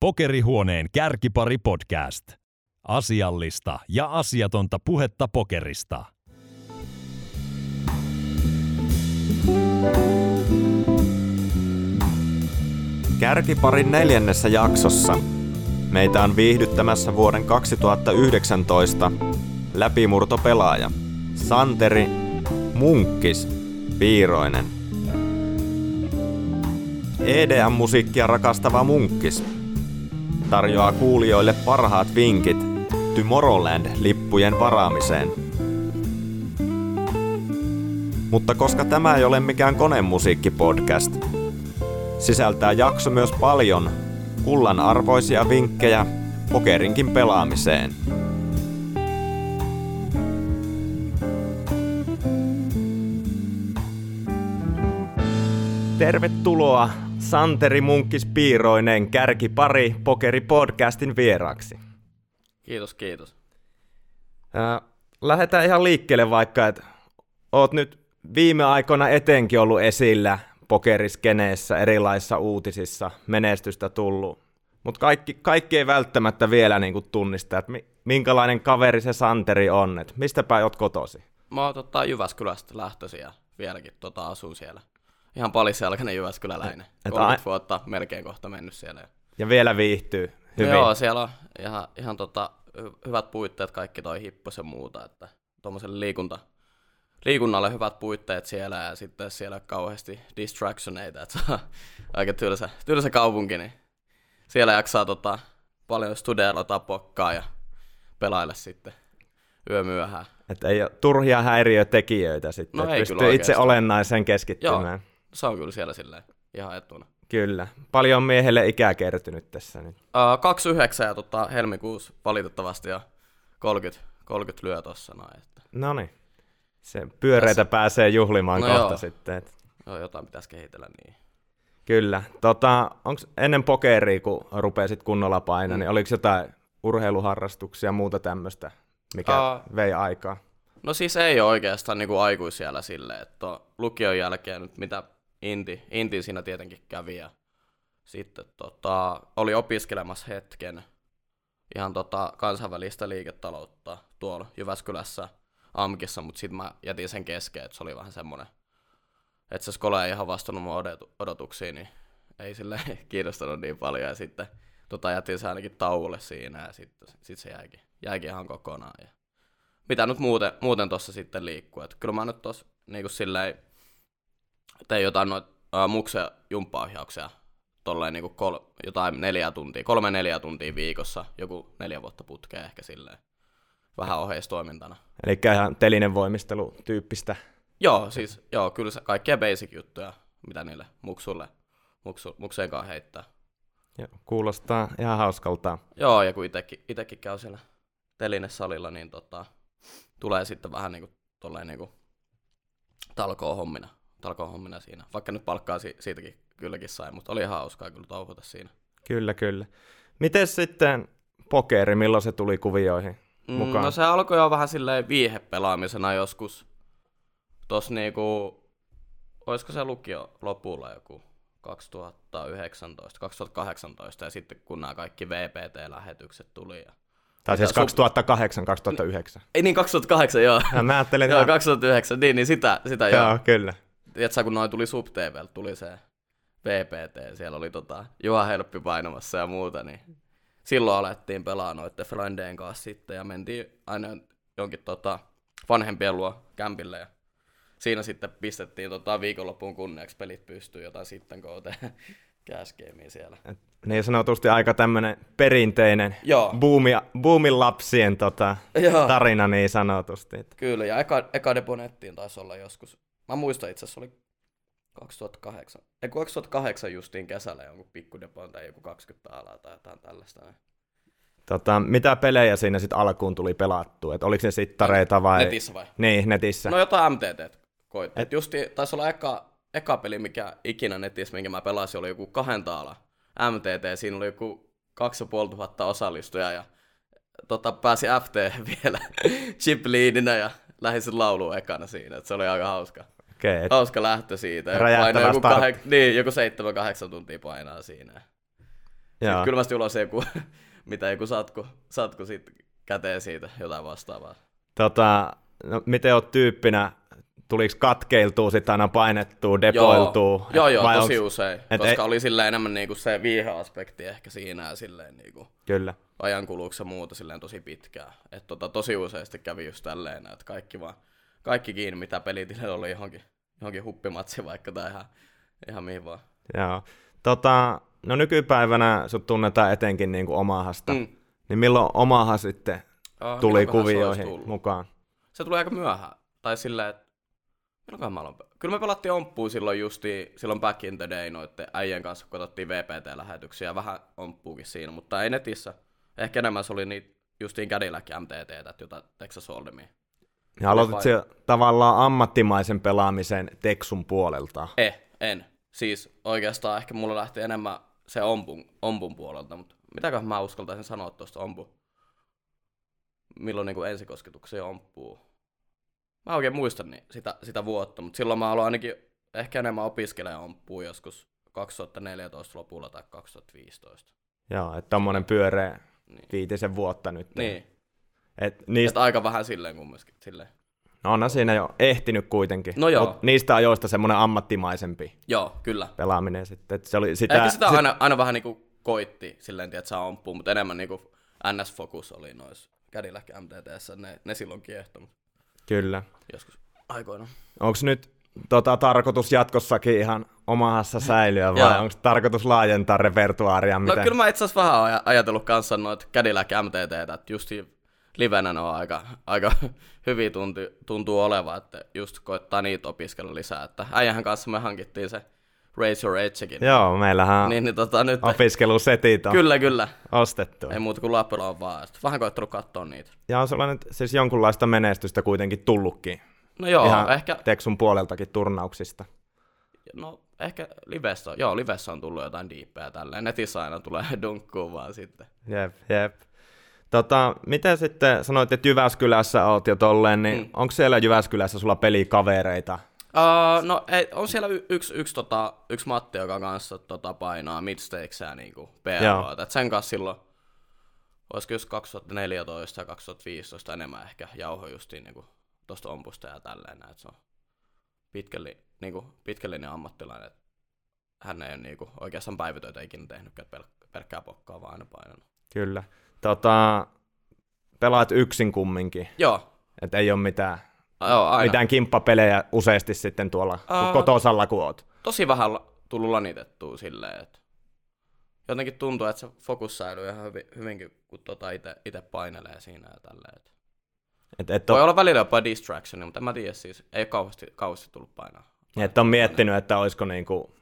Pokerihuoneen kärkipari podcast. Asiallista ja asiatonta puhetta pokerista. Kärkiparin neljännessä jaksossa meitä on viihdyttämässä vuoden 2019 läpimurtopelaaja Santeri Munkkis Piiroinen. EDM-musiikkia rakastava Munkkis tarjoaa kuulijoille parhaat vinkit Tomorrowland-lippujen varaamiseen. Mutta koska tämä ei ole mikään konemusiikkipodcast, sisältää jakso myös paljon kullan arvoisia vinkkejä pokerinkin pelaamiseen. Tervetuloa Santeri Munkkis Piiroinen kärkipari Pokeri podcastin vieraaksi. Kiitos, kiitos. Äh, lähdetään ihan liikkeelle vaikka, että oot nyt viime aikoina etenkin ollut esillä pokeriskeneessä, erilaisissa uutisissa, menestystä tullut. Mutta kaikki, kaikki ei välttämättä vielä niin kuin tunnista, että minkälainen kaveri se Santeri on, että mistä päin oot kotosi? Mä oon tota, Jyväskylästä lähtöisin ja vieläkin tota, asun siellä. Ihan palisjalkainen Jyväskyläläinen. Et 30 a... vuotta melkein kohta mennyt siellä. Ja vielä viihtyy hyvin. No joo, siellä on ihan, ihan tota, hyvät puitteet, kaikki toi hippos ja muuta, että tuommoiselle liikunta, liikunnalle hyvät puitteet siellä ja sitten siellä kauheasti distractioneita, että se on aika tylsä, tylsä kaupunki, niin siellä jaksaa tota, paljon studeilla pokkaa ja pelailla sitten yömyöhään. Että ei ole turhia häiriötekijöitä sitten, no ei pystyy itse olennaisen keskittymään. Joo, se on kyllä siellä silleen ihan etuna. Kyllä. Paljon miehelle ikää kertynyt tässä nyt. Uh, 29 ja tota, helmikuussa valitettavasti ja 30, 30 lyö tossa noin. Että. No niin. Se pyöreitä tässä... pääsee juhlimaan no kohta joo. sitten. Että... Joo, jotain pitäisi kehitellä niin. Kyllä. Tota, onko ennen pokeria, kun rupesit kunnolla painaa, mm. niin oliko jotain urheiluharrastuksia ja muuta tämmöistä, mikä uh, vei aikaa? No siis ei ole oikeastaan niin kuin aikuisiellä silleen, että lukion jälkeen nyt mitä Inti, Inti siinä tietenkin kävi ja sitten tota, oli opiskelemassa hetken ihan tota, kansainvälistä liiketaloutta tuolla Jyväskylässä AMKissa, mutta sitten mä jätin sen kesken, että se oli vähän semmoinen, että se skole ei ihan vastannut mun odotuksiin, niin ei sille kiinnostanut niin paljon ja sitten tota, jätin se ainakin tauolle siinä ja sitten sit se jäikin, jäikin ihan kokonaan. Ja mitä nyt muuten, muuten tuossa sitten liikkuu. Et kyllä mä nyt tuossa niin silleen tein jotain noita uh, mukse jumppaohjauksia tolleen niin kol, jotain neljä tuntia, kolme neljä tuntia viikossa, joku neljä vuotta putkea ehkä silleen, vähän oheistoimintana. Eli ihan telinen voimistelu tyyppistä. Joo, siis joo, kyllä se kaikkia basic juttuja, mitä niille muksulle, muksu, mukseen kanssa heittää. Joo, kuulostaa ihan hauskalta. Joo, ja kun itekin, itekin käy siellä telinesalilla, niin tota, tulee sitten vähän niin kuin, tolleen niin kuin talkoon hommina, talkoon hommina siinä. Vaikka nyt palkkaa si- siitäkin kylläkin sai, mutta oli ihan hauskaa kyllä touhuta siinä. Kyllä, kyllä. Miten sitten pokeri, milloin se tuli kuvioihin mm, mukaan? no se alkoi jo vähän silleen viihepelaamisena joskus. Tos niinku, olisiko se lukio lopulla joku 2019, 2018 ja sitten kun nämä kaikki VPT-lähetykset tuli ja tai siis 2008, 2009. Ei niin, 2008, joo. Ja mä ajattelin, joo, 2009, niin, niin sitä, sitä joo. Joo, kyllä. Tiedätkö, kun noin tuli SubTV, tuli se VPT, siellä oli tota, Juha Helppi painamassa ja muuta, niin silloin alettiin pelaa noiden friendeen kanssa sitten ja mentiin aina jonkin tota, vanhempien luo kämpille ja siinä sitten pistettiin tota, viikonloppuun kunniaksi pelit pystyyn, jotain sitten koote cash siellä. Et niin sanotusti aika tämmöinen perinteinen Joo. Boomi, boomin lapsien tota, tarina niin sanotusti. Kyllä, ja eka, eka deponettiin taisi olla joskus. Mä muistan itse asiassa oli 2008. Ei 2008 justiin kesällä jonkun pikkudepon tai joku 20 alaa tai jotain tällaista. Tota, mitä pelejä siinä sitten alkuun tuli pelattua? Et oliko ne sittareita vai? Netissä vai? Niin, netissä. No jotain MTT koitti. Et... Justi, taisi olla eka, eka peli, mikä ikinä netissä, minkä mä pelasin, oli joku kahden taala MTT, siinä oli joku 2500 osallistujaa ja tota, pääsi FT vielä chip leadinä ja lähdin sen lauluun ekana siinä, että se oli aika hauska. Okay. Hauska lähtö siitä. Painoi joku, kahek- niin, joku 7-8 tuntia painaa siinä. Sitten kylmästi ulos joku, mitä joku satku, satku sit käteen siitä, jotain vastaavaa. Tota, no, miten oot tyyppinä? Tuliko katkeiltua sitten aina painettua, depoiltua? Joo, joo, joo tosi onks... usein, et koska ei... oli sille enemmän niinku se viiheaspekti ehkä siinä ja silleen niinku Kyllä. ajan kuluksi muuta silleen tosi pitkään. Et tota, tosi useasti kävi just tälleen, että kaikki vaan, kaikki kiinni mitä pelitilillä oli johonkin, johonkin huppimatsi vaikka tai ihan, ihan mihin vaan. Joo. Tota, no nykypäivänä sut tunnetaan etenkin niin kuin Omahasta. Mm. Niin milloin Omaha sitten oh, tuli kuvioihin mukaan? Se tuli aika myöhään. Tai silleen, että milloin mä aloin Kyllä me pelattiin omppua silloin justi, silloin back in the day noitten äijän kanssa, kun katsottiin VPT-lähetyksiä, vähän omppuukin siinä, mutta ei netissä. Ehkä enemmän se oli niitä justiin Cadillac MTT, jota Texas Hold'emia. Ja aloitit se tavallaan ammattimaisen pelaamisen Texun puolelta? Eh, en. Siis oikeastaan ehkä mulla lähti enemmän se ompun, ompun puolelta, mutta mitäköhän mä uskaltaisin sanoa tuosta ompu? Milloin niin ensikosketuksia omppuu? Mä oikein muistan niin sitä, sitä vuotta, mutta silloin mä aloin ainakin ehkä enemmän opiskelemaan omppuu joskus 2014 lopulla tai 2015. Joo, että tommonen pyöreä niin. viitisen vuotta nyt. Niin. Et niistä... Et aika vähän silleen kumminkin. Silleen. No on siinä jo ehtinyt kuitenkin. No joo. Mut niistä ajoista semmoinen ammattimaisempi joo, kyllä. pelaaminen sitten. Et se oli sitä, Ehkä sitä aina, aina vähän niinku koitti silleen, että saa ampua, mutta enemmän niinku NS-fokus oli noissa Cadillac MTTssä, ne, ne silloin kiehtonut. Kyllä. Joskus aikoina. Onko nyt tota, tarkoitus jatkossakin ihan omahassa säilyä vai onko tarkoitus laajentaa repertuaaria? No miten? No kyllä mä itse asiassa vähän ajatellut kanssa noita Cadillac MTT, että just livenä ne on aika, aika hyvin tuntuu, tuntuu oleva, että just koittaa niitä opiskella lisää. Että äijähän kanssa me hankittiin se Raise Your Edgekin. Joo, meillähän niin, niin, tota, nyt opiskelusetit on Kyllä, kyllä. Ostettu. Ei muuta kuin Lappila on vaan. Vähän koittanut katsoa niitä. Ja on sellainen, siis jonkunlaista menestystä kuitenkin tullutkin. No joo, Ihan ehkä... Teksun puoleltakin turnauksista. No ehkä livessä, joo, livessä on tullut jotain diippejä tälleen. Netissä aina tulee dunkkuun vaan sitten. Jep, jep. Tota, miten sitten sanoit, että Jyväskylässä oot jo tolleen, niin mm. onko siellä Jyväskylässä sulla pelikavereita? Uh, no ei, on siellä y- yksi, yksi, tota, yksi Matti, joka kanssa tota, painaa midstakesia niin PLOa. Et sen kanssa silloin, olisiko just 2014 ja 2015 enemmän ehkä jauho justiin niin tuosta ompusta ja tälleen. Että se on pitkälle, niin kuin, pitkällinen ammattilainen. Et hän ei ole niin kuin, oikeastaan päivätöitä ikinä tehnyt, että pel- pelkkää pokkaa vaan aina painanut. Kyllä. Tota, pelaat yksin kumminkin. Joo. Että ei ole mitään Joo, aina. mitään kimppapelejä useasti sitten tuolla uh, kotosalla, kun oot? Tosi vähän tullut lanitettua silleen, että jotenkin tuntuu, että se fokus säilyy ihan hyvin, hyvinkin, kun tota itse painelee siinä ja tälleen. Et, et Voi on... olla välillä jopa distraction, mutta en mä tiedä siis, ei kauheasti, kauheasti tullut painaa. Että on miettinyt, että olisiko niinku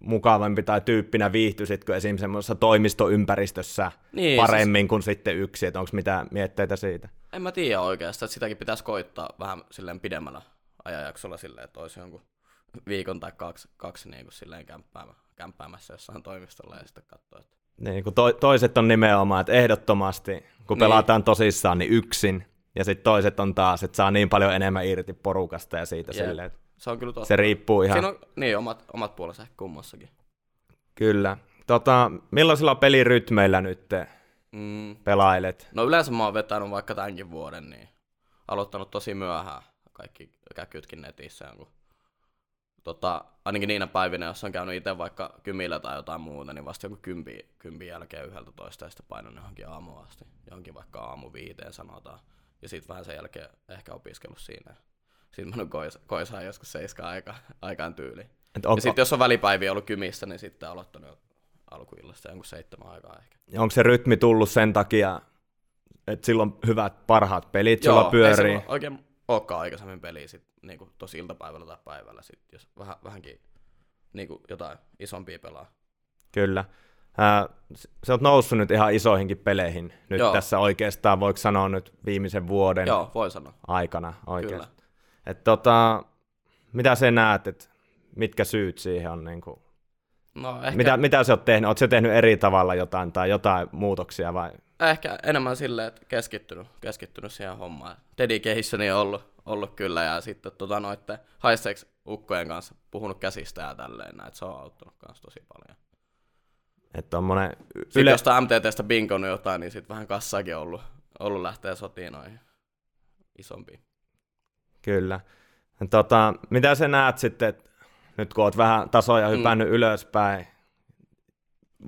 mukavampi tai tyyppinä viihtyisitkö esim. semmoisessa toimistoympäristössä niin, paremmin siis... kuin sitten yksi, että onko mitään mietteitä siitä? En mä tiedä oikeastaan, että sitäkin pitäisi koittaa vähän silleen pidemmällä ajanjaksolla silleen, että olisi jonkun viikon tai kaksi, kaksi niin kuin silleen kämppäämä, kämppäämässä jossain toimistolla ja sitten katsoa. Että... Niin, kun to, toiset on nimenomaan, että ehdottomasti, kun niin. pelataan tosissaan, niin yksin, ja sitten toiset on taas, että saa niin paljon enemmän irti porukasta ja siitä yep. silleen, että se on kyllä totta. Se riippuu ihan... Siinä on, niin, omat, omat puolensa kummassakin. Kyllä. Tota, millaisilla pelirytmeillä nyt te mm. pelailet? No yleensä mä oon vetänyt vaikka tämänkin vuoden, niin aloittanut tosi myöhään kaikki käkytkin netissä. Kun, tota, ainakin niinä päivinä, jos on käynyt itse vaikka kymillä tai jotain muuta, niin vasta joku kympi, kympi jälkeen yhdeltä toista ja sitten painan johonkin aamuun asti. Johonkin vaikka aamu viiteen sanotaan. Ja sitten vähän sen jälkeen ehkä opiskellut siinä. Sitten mä kois, koisaan joskus seiska aika, aikaan tyyli. onko... Ja sitten jos on välipäiviä ollut kymissä, niin sitten aloittanut alkuillasta jonkun seitsemän aikaa ehkä. Ja onko se rytmi tullut sen takia, että silloin hyvät parhaat pelit Joo, sulla pyörii? Joo, oikein olekaan aikaisemmin peliä sit, niinku, tosi iltapäivällä tai päivällä, sit, jos vähän, vähänkin niinku, jotain isompia pelaa. Kyllä. Äh, se on noussut nyt ihan isoihinkin peleihin nyt Joo. tässä oikeastaan, voiko sanoa nyt viimeisen vuoden Joo, voi sanoa. aikana oikeastaan. Kyllä. Et tota, mitä sä näet, että mitkä syyt siihen on? Niin kuin, no, ehkä... mitä, mitä sä oot tehnyt? Oot sä tehnyt eri tavalla jotain tai jotain muutoksia vai? Ehkä enemmän silleen, että keskittynyt, keskittynyt siihen hommaan. Dedicationi on ollut, ollut kyllä ja sitten tota, noitte haisteeksi ukkojen kanssa puhunut käsistä ja tälleen, että se on auttanut kanssa tosi paljon. Että tommonen Sitten yle... jos tää MTTstä bingonut jotain, niin sitten vähän kassaakin on ollut, ollut lähteä sotiin noihin isompiin. Kyllä. Tota, mitä sä näet sitten, että nyt kun oot vähän tasoja hypännyt mm. ylöspäin,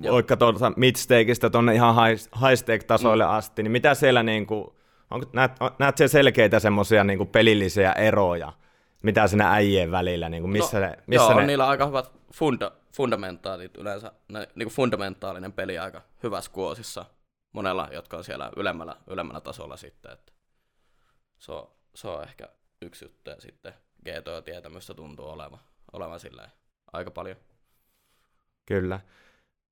Joo. vaikka tuolta midstakeista tuonne ihan high, high stake tasoille mm. asti, niin mitä siellä niinku, onko, näet, näet siellä selkeitä semmoisia niinku pelillisiä eroja, mitä siinä äijien välillä, niinku missä, no, ne, missä joo, ne... on niillä aika hyvät funda, fundamentaalit yleensä, ne, niin kuin fundamentaalinen peli aika hyvässä kuosissa monella, jotka on siellä ylemmällä, ylemmällä tasolla sitten, että se on, se on ehkä yksi juttu, ja sitten GTO-tietämystä tuntuu olevan, olevan silleen aika paljon. Kyllä.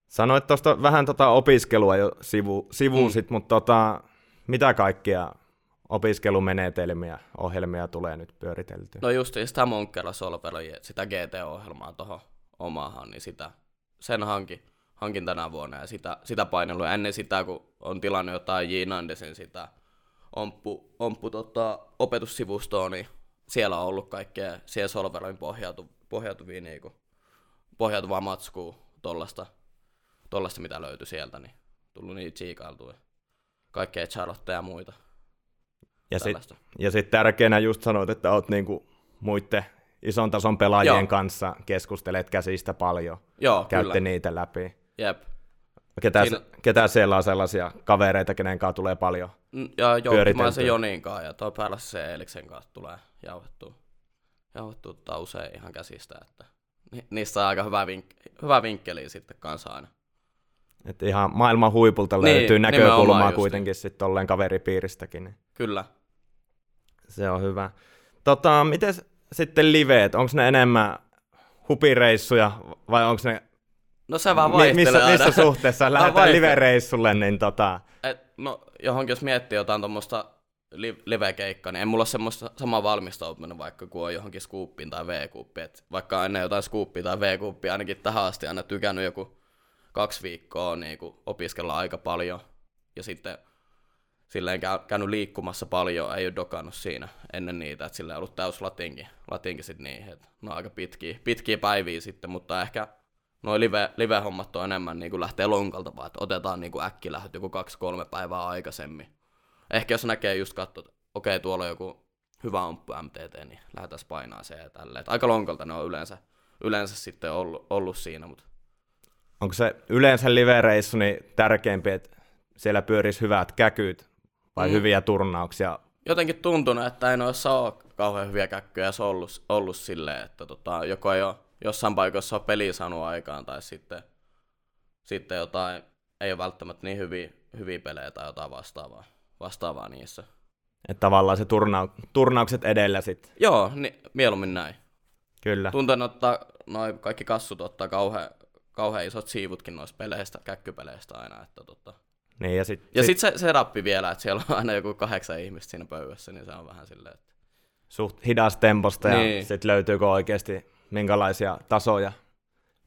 Sanoit tuosta vähän tota opiskelua jo sivu, sivuusit, mm. mutta tota, mitä kaikkia opiskelumenetelmiä, ohjelmia tulee nyt pyöriteltyä? No just sitä Monkkela Solveri, sitä GT-ohjelmaa tuohon omaahan, niin sitä, sen hankin, hankin tänä vuonna ja sitä, sitä painellut. Ennen sitä, kun on tilannut jotain J. Nandesin sitä omppu, omppu tota, opetussivustoa, niin siellä on ollut kaikkea siihen Solveroin pohjautu, pohjautuvia niinku, pohjautuvaa matskua, tollasta, tollasta mitä löytyi sieltä, niin tullut niitä tsiikailtua. Kaikkea Charlotte ja muita. Ja sitten sit tärkeänä just sanoit, että oot niinku muiden ison tason pelaajien Joo. kanssa keskustelet käsistä paljon. Joo, Käytte kyllä. niitä läpi. Jep. Ketä, Siinä... ketä siellä on sellaisia kavereita, kenen kanssa tulee paljon Ja Joukkimaisen Jonin kanssa ja tuo päällä se Eeliksen kanssa tulee jauhettua, jauhettua usein ihan käsistä. Että ni- niistä on aika hyvä, vink- hyvä vinkkeli sitten kanssa aina. Että ihan maailman huipulta Niin, löytyy näkökulmaa kuitenkin sitten tolleen kaveripiiristäkin. Niin Kyllä. se on hyvä. Tota, miten sitten liveet? Onko ne enemmän hupireissuja vai onko ne... No se vaan Mi- vaihtelee missä, missä suhteessa lähdetään live-reissulle, niin tota... Et, no johonkin jos miettii jotain tuommoista li- live-keikkaa, niin en mulla ole semmoista samaa valmistautuminen vaikka kun on johonkin skuuppiin tai V-kuuppiin. Et vaikka ennen jotain skuuppia tai V-kuuppia ainakin tähän asti aina tykännyt joku kaksi viikkoa niin kuin opiskella aika paljon. Ja sitten silleen käy, käynyt liikkumassa paljon, ei ole dokannut siinä ennen niitä, että sillä on ollut täys latinkin, latinkin sit niihin, että ne on aika pitkiä, pitkiä päiviä sitten, mutta ehkä noi live, live-hommat on enemmän niin kuin lähtee lonkalta vaan, että otetaan niin kuin äkkilähöt joku kaksi-kolme päivää aikaisemmin. Ehkä jos näkee just katsoo, että okei, tuolla on joku hyvä omppu MTT, niin lähdetään painaa se ja tälleen. Aika lonkalta ne on yleensä, yleensä sitten ollut, ollut siinä, mutta Onko se yleensä live-reissu niin tärkeämpi, että siellä pyörisi hyvät käkyt vai Mm. mm. hyviä turnauksia? jotenkin tuntunut, että ei noissa ole kauhean hyviä käkkyjä se on ollut, ollut silleen, että tota, joko ei ole jossain paikoissa on peli saanut aikaan tai sitten, sitten jotain, ei ole välttämättä niin hyviä, hyviä pelejä tai jotain vastaavaa, vastaavaa niissä. Että tavallaan se turnau- turnaukset edellä sitten. Joo, niin, mieluummin näin. Kyllä. Tuntuu, että ottaa, noi kaikki kassut ottaa kauhean, kauhean isot siivutkin noista peleistä, käkkypeleistä aina. Että tota. Niin, ja sit, Ja sit, sitten se, se rappi vielä, että siellä on aina joku kahdeksan ihmistä siinä pöydässä, niin se on vähän silleen, että suht hidas temposta ja Niin. sitten löytyykö oikeasti minkälaisia tasoja.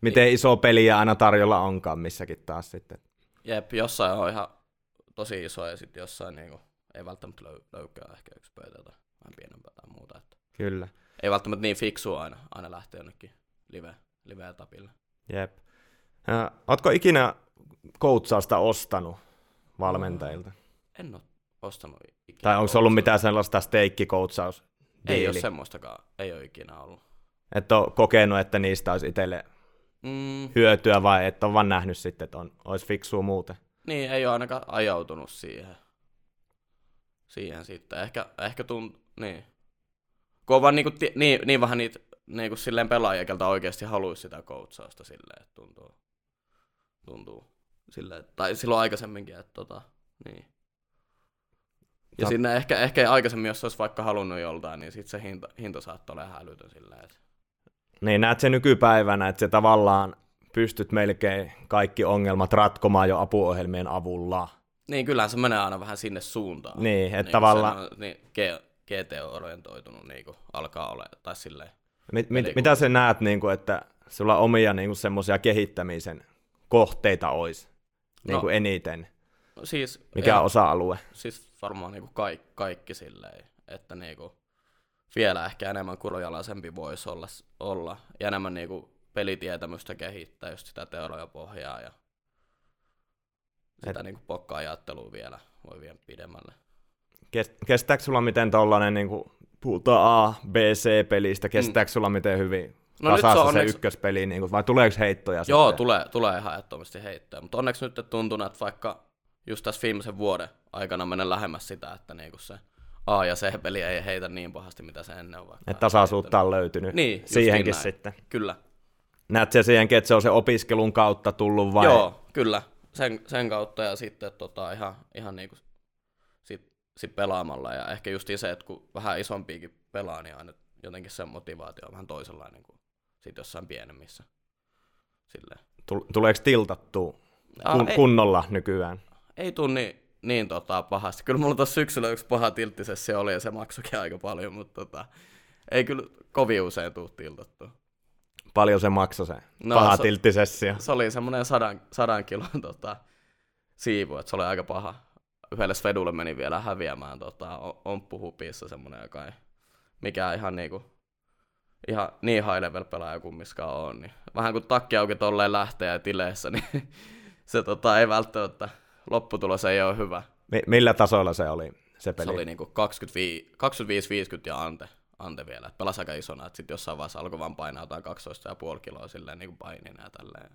Miten iso peliä aina tarjolla onkaan missäkin taas sitten. Jep, jossain on ihan tosi iso ja sitten jossain niinku, ei välttämättä löy- löykää ehkä yksi pöytä tai vähän pienempää tai muuta. Että Kyllä. ei välttämättä niin fiksua aina, aina lähteä jonnekin live, live-etapille. Jep. Ja, ootko ikinä koutsausta ostanut valmentajilta? En ole ostanut ikinä. Tai onko se ollut mitään sellaista steikkikoutsaus Ei ole semmoistakaan, ei ole ikinä ollut. Että on kokenut, että niistä olisi itselle Mm, hyötyä vai että on vaan nähnyt sitten, että on, olisi fiksua muuten? niin, ei ole ainakaan ajautunut siihen. Siihen sitten. Ehkä, ehkä tunt, niin. Kun on vaan niinku, ti- niin, niin vähän niitä niinku silleen pelaajia, keltä oikeasti haluaisi sitä coachausta silleen, että tuntuu, tuntuu silleen, tai silloin aikaisemminkin, että tota, niin. Ja Ta- sinne ehkä, ehkä aikaisemmin, jos olisi vaikka halunnut joltain, niin sitten se hinta, hinta saattaa olla ihan älytön silleen, että Niin näet se nykypäivänä, että se tavallaan pystyt melkein kaikki ongelmat ratkomaan jo apuohjelmien avulla. Niin, kyllähän se menee aina vähän sinne suuntaan. Niin, että niin, tavallaan- on, niin, GT-orientoitunut niin kuin alkaa olla, tai silleen. Mit, mit, Eli- mitä sä näet, niin kuin, että sulla omia niin semmoisia kehittämisen kohteita olisi niin No. kuin eniten? No, siis, Mikä on osa-alue? Siis varmaan niin kuin kaikki, kaikki silleen, että niin kuin vielä ehkä enemmän kurojalaisempi voisi olla, olla ja enemmän niin kuin pelitietämystä kehittää, just sitä teoriapohjaa ja sitä Et... niin kuin pokka-ajattelua vielä voi vielä pidemmälle. Kestääkö sulla miten tollanen, niin kuin puhutaan A, B, C-pelistä, kestääkö mm. sulla miten hyvin no nyt se, on onneksi... se ykköspeli, niin kuin, vai tuleeko heittoja Joo, sitten? tulee, tulee ihan ehdottomasti heittoja, mutta onneksi nyt tuntuu, että vaikka just tässä viimeisen vuoden aikana menen lähemmäs sitä, että niin kuin se A- ja C-peli ei heitä niin pahasti, mitä se ennen on. Vaikka että tasaisuutta on löytynyt niin, siihenkin näin. sitten. Kyllä. Näetkö siihenkin, että se on se opiskelun kautta tullut vai? Joo, kyllä. Sen, sen kautta ja sitten tota, ihan, ihan niin kuin sit, sit pelaamalla. Ja ehkä just se, että kun vähän isompiakin pelaa, niin aina jotenkin se motivaatio on vähän toisenlainen kuin sit jossain pienemmissä. Silleen. Tuleeko tiltattua kun, ei, kunnolla nykyään? Ei tule niin, niin tota, pahasti. Kyllä mulla tuossa syksyllä yksi paha tilttisessi oli ja se maksoikin aika paljon, mutta tota, ei kyllä kovin usein tule tiltattua. Paljon se maksoi se no, paha se? Se oli semmoinen sadan, sadan kilon tota, siivu, että se oli aika paha. Yhdelle Svedulle meni vielä häviämään tota, omppuhupissa semmoinen, joka ei mikään ihan niinku ihan niin high level pelaaja kummiskaan on. Niin vähän kuin takki auki tolleen lähtee ja tileissä, niin se tota, ei välttämättä, lopputulos ei ole hyvä. Mi- millä tasolla se oli se peli? Se oli niinku 25-50 ja ante, ante vielä. Et pelasi aika isona, että sitten jossain vaiheessa alkoi vaan painaa jotain 12,5 kiloa silleen niin painina ja tälleen.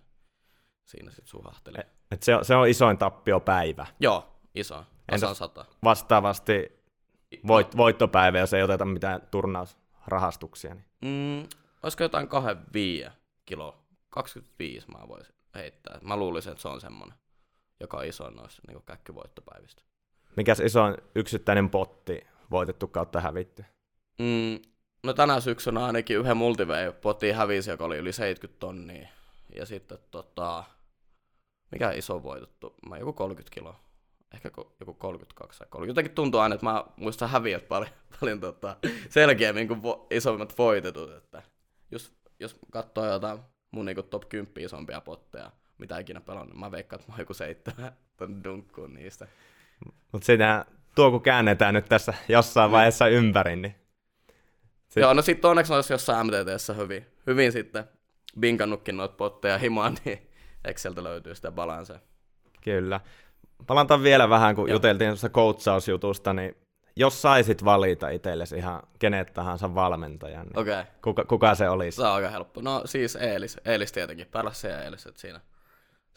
Siinä sitten suhahteli. Et, et se, on, se on isoin tappiopäivä. Joo, iso. Tasan sata. Vastaavasti voit, voittopäivä, jos ei oteta mitään turnausrahastuksia. Niin. Mm, olisiko jotain 25 kilo? 25 mä voisin heittää. Mä luulisin, että se on semmoinen, joka on iso noissa niin käkkyvoittopäivistä. Mikäs iso yksittäinen potti voitettu kautta hävitty? Mm, no tänä syksynä ainakin yhden multivei-potin hävisi, joka oli yli 70 tonnia. Ja sitten tota, mikä iso voitettu? Mä joku 30 kiloa. Ehkä joku 32 tai 30. Jotenkin tuntuu aina, että mä muistan häviöt paljon, paljon tota, selkeämmin kuin vo, isommat voitetut. Että jos, jos katsoo jotain mun niinku top 10 isompia potteja, mitä ikinä pelannut, mä veikkaan, että mä oon joku seitsemän ton dunkkuun niistä. Mutta sitä, tuo kun käännetään nyt tässä jossain vaiheessa ympäri, niin... Sit... Joo, no sitten onneksi olisi jossain MTTssä hyvin, hyvin sitten binkannutkin noita potteja himaan, niin Exceltä löytyy sitä balansea. Kyllä. Palataan vielä vähän, kun Joo. juteltiin tuossa coachausjutusta, niin jos saisit valita itsellesi ihan kenet tahansa valmentajan, niin okay. kuka, kuka se olisi? Se on aika helppo. No siis Eelis, Eelis tietenkin, Pärlässä ja Eelis, että siinä,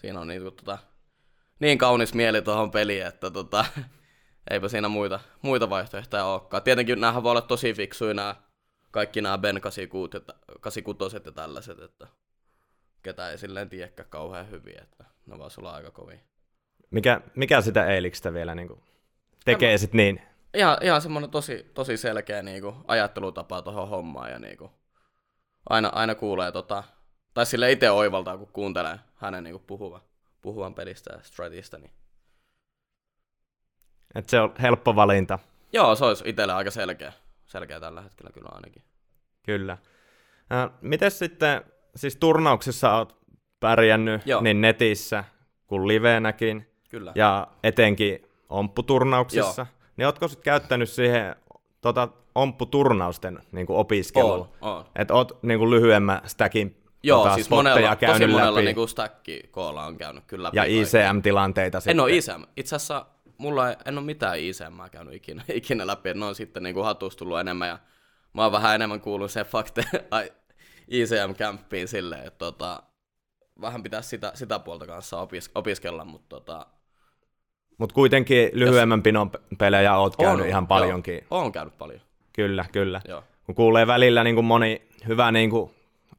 siinä on niin, tota, niin kaunis mieli tuohon peliin, että tota, eipä siinä muita, muita vaihtoehtoja olekaan. Tietenkin näähän voi olla tosi fiksuja nämä, kaikki nämä Ben 86 ja tällaiset, että ketä ei silleen tiedäkään kauhean hyvin, että ne vaan sulla aika kovin. Mikä, mikä sitä Eelikstä vielä niin kuin tekee sitten niin ihan, ihan semmoinen tosi, tosi selkeä niin kuin, ajattelutapa tuohon hommaan ja niin kuin, aina, aina kuulee tota, tai sille itse oivaltaa, kun kuuntelee hänen niin puhuvan, puhuvan pelistä ja stratista. Niin. Et se on helppo valinta. Joo, se olisi itselle aika selkeä, selkeä tällä hetkellä kyllä ainakin. Kyllä. Äh, miten sitten, siis turnauksissa olet pärjännyt Joo. niin netissä kuin livenäkin. Kyllä. Ja etenkin ompputurnauksissa. Joo niin ootko sitten käyttänyt siihen tota, ompputurnausten niin opiskeluun? Että oot niin lyhyemmän stackin Joo, tota, siis monella, tosi monella läpi. niin stacki koolla on käynyt kyllä läpi. Ja ICM-tilanteita sitten. En ole ICM. Itse asiassa mulla ei, en ole mitään ICM käynyt ikinä, ikinä läpi. Ne on sitten niin hatusta tullut enemmän ja mä oon vähän enemmän kuullut sen fakte ICM-kämppiin silleen, että tota, vähän pitäisi sitä, sitä puolta kanssa opis, opiskella, mutta tota, mutta kuitenkin lyhyemmän Jos... pinon pelejä oot käynyt on, ihan paljonkin. Joo, on käynyt paljon. Kyllä, kyllä. Joo. Kun kuulee välillä niin kuin moni hyvä niin kuin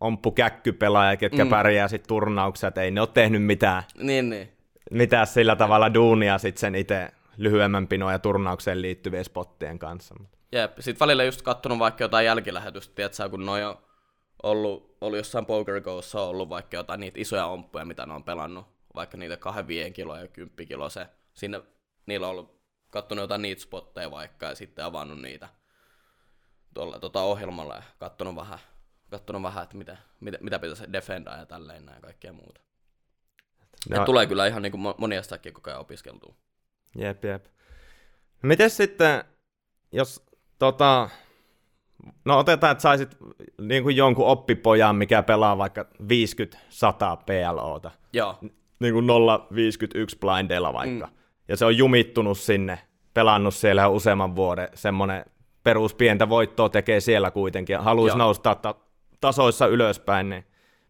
omppu käkkypelaaja, ketkä mm. pärjää sit turnauksia, että ei ne ole tehnyt mitään, niin, niin. mitään sillä tavalla duunia sit sen itse lyhyemmän pinon ja turnaukseen liittyvien spottien kanssa. Jep, sit välillä just kattonut vaikka jotain jälkilähetystä, tiedätkö, kun ne on ollut, ollut jossain Poker Go'ssa ollut vaikka jotain niitä isoja omppuja, mitä ne on pelannut, vaikka niitä 2 kiloa ja 10 kiloa se sinne niillä on ollut kattonut jotain niitä spotteja vaikka ja sitten avannut niitä tuolla tota ohjelmalla ja kattonut vähän, kattonut vähän että mitä, mitä, mitä pitäisi defendaa ja tälleen näin ja kaikkea muuta. No. tulee kyllä ihan niin kuin monia sitäkin koko ajan opiskeltua. Jep, jep. Miten sitten, jos tota, no otetaan, että saisit niin kuin jonkun oppipojan, mikä pelaa vaikka 50-100 PLOta. Joo niin kuin 0,51 blindeilla vaikka. Mm. Ja se on jumittunut sinne, pelannut siellä useamman vuoden, semmoinen peruspientä voittoa tekee siellä kuitenkin, haluaisi nousta ta- tasoissa ylöspäin, niin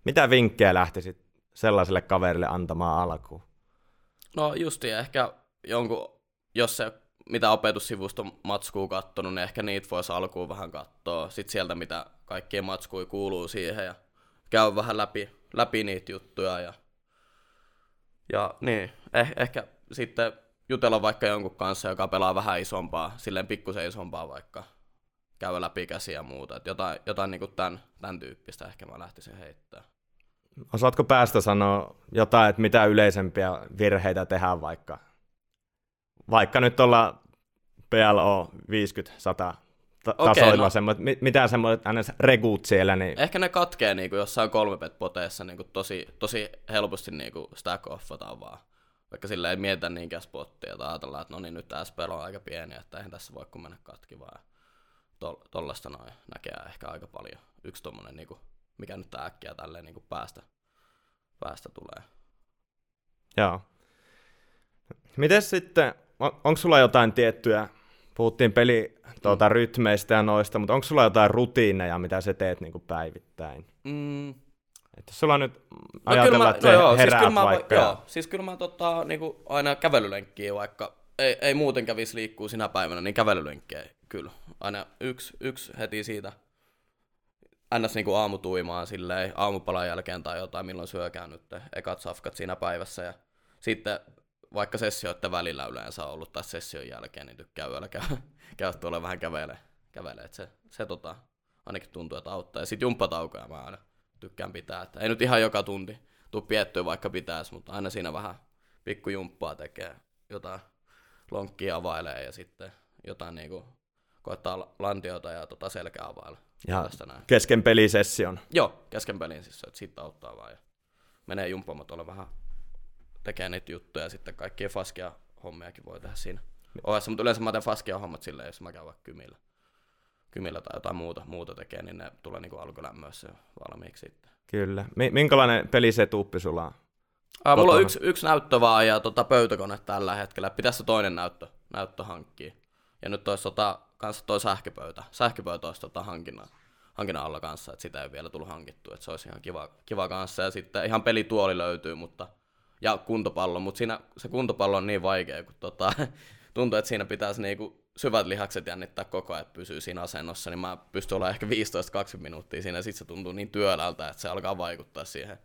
mitä vinkkejä lähtisit sellaiselle kaverille antamaan alkuun? No justi ehkä jonkun, jos se mitä opetussivuston matskuu kattonut, niin ehkä niitä voisi alkuun vähän katsoa. Sitten sieltä, mitä kaikkien matskui kuuluu siihen ja käy vähän läpi, läpi niitä juttuja. Ja, ja niin, eh, ehkä sitten jutella vaikka jonkun kanssa, joka pelaa vähän isompaa, silleen pikkusen isompaa vaikka, käydä läpi käsiä ja muuta. Et jotain jotain niin tämän, tämän tyyppistä ehkä mä lähtisin heittämään. Osaatko päästä sanoa jotain, että mitä yleisempiä virheitä tehdään vaikka? Vaikka nyt olla PLO 50-100 ta- okay, tasoilla, no. mitä semmoiset aina regut siellä? Niin... Ehkä ne katkee niin kuin jossain kolme poteessa niin kuin tosi, tosi helposti niin kuin stack offataan vaan. Vaikka sillä ei mietitä niinkään spottia tai ajatellaan, että no niin, nyt SPL on aika pieni, että eihän tässä voi kun mennä katki vaan. Tollasta noin näkee ehkä aika paljon. Yksi tommonen, niin kuin, mikä nyt äkkiä tälleen niin kuin päästä, päästä tulee. Joo. Miten sitten, on, onko sulla jotain tiettyjä, puhuttiin peli tuota, mm. rytmeistä ja noista, mutta onko sulla jotain rutiineja, mitä sä teet niin kuin päivittäin? Mm. Että sulla nyt no, ajatellaan, että no, joo, siis kyllä vaikka. Mä, joo, siis kyllä mä tota, niin kuin aina kävelylenkkiä, vaikka ei, ei muuten kävisi liikkuu sinä päivänä, niin kävelylenkkiä kyllä. Aina yksi, yksi heti siitä ns. Niin kuin aamutuimaan silleen, aamupalan jälkeen tai jotain, milloin syökään nyt ekat safkat siinä päivässä. Ja sitten vaikka sessioiden välillä yleensä on ollut tai session jälkeen, niin tykkää yöllä käydä, käydä tuolla vähän kävelee. kävelee. Se, se tota, ainakin tuntuu, että auttaa. Ja sitten jumppataukoja mä aina tykkään pitää. Että ei nyt ihan joka tunti tuu piettyä vaikka pitäisi, mutta aina siinä vähän pikkujumppaa tekee, jotain lonkkia availee ja sitten jotain niinku koittaa lantiota ja tota selkää availla. Ja kesken pelisession. Joo, kesken pelin siis, että siitä auttaa vaan. Ja menee jumppamaan tuolla vähän tekee niitä juttuja ja sitten kaikkia faskia hommiakin voi tehdä siinä ohessa, mutta yleensä mä teen faskia hommat silleen, jos mä käyn vaikka kymillä, kymillä tai jotain muuta, muuta tekee, niin ne tulee niinku alkulämmössä valmiiksi sitten. Kyllä. Minkälainen pelisetuppi sulla on? Ah, mulla on yksi, yksi näyttö vaan ja tota, pöytäkone tällä hetkellä. Pitäisi toinen näyttö, näyttö hankkia. Ja nyt olisi tota, kanssa toi sähköpöytä. Sähköpöytä olisi tota, hankinnan, hankinnan alla kanssa, että sitä ei vielä tullut hankittua. Että se olisi ihan kiva, kiva kanssa. Ja sitten ihan pelituoli löytyy, mutta ja kuntopallo, mutta siinä se kuntopallo on niin vaikea, kun tota, tuntuu, että siinä pitäisi niinku syvät lihakset jännittää koko ajan, että pysyy siinä asennossa, niin mä pystyn olemaan ehkä 15-20 minuuttia siinä, ja sitten se tuntuu niin työlältä, että se alkaa vaikuttaa siihen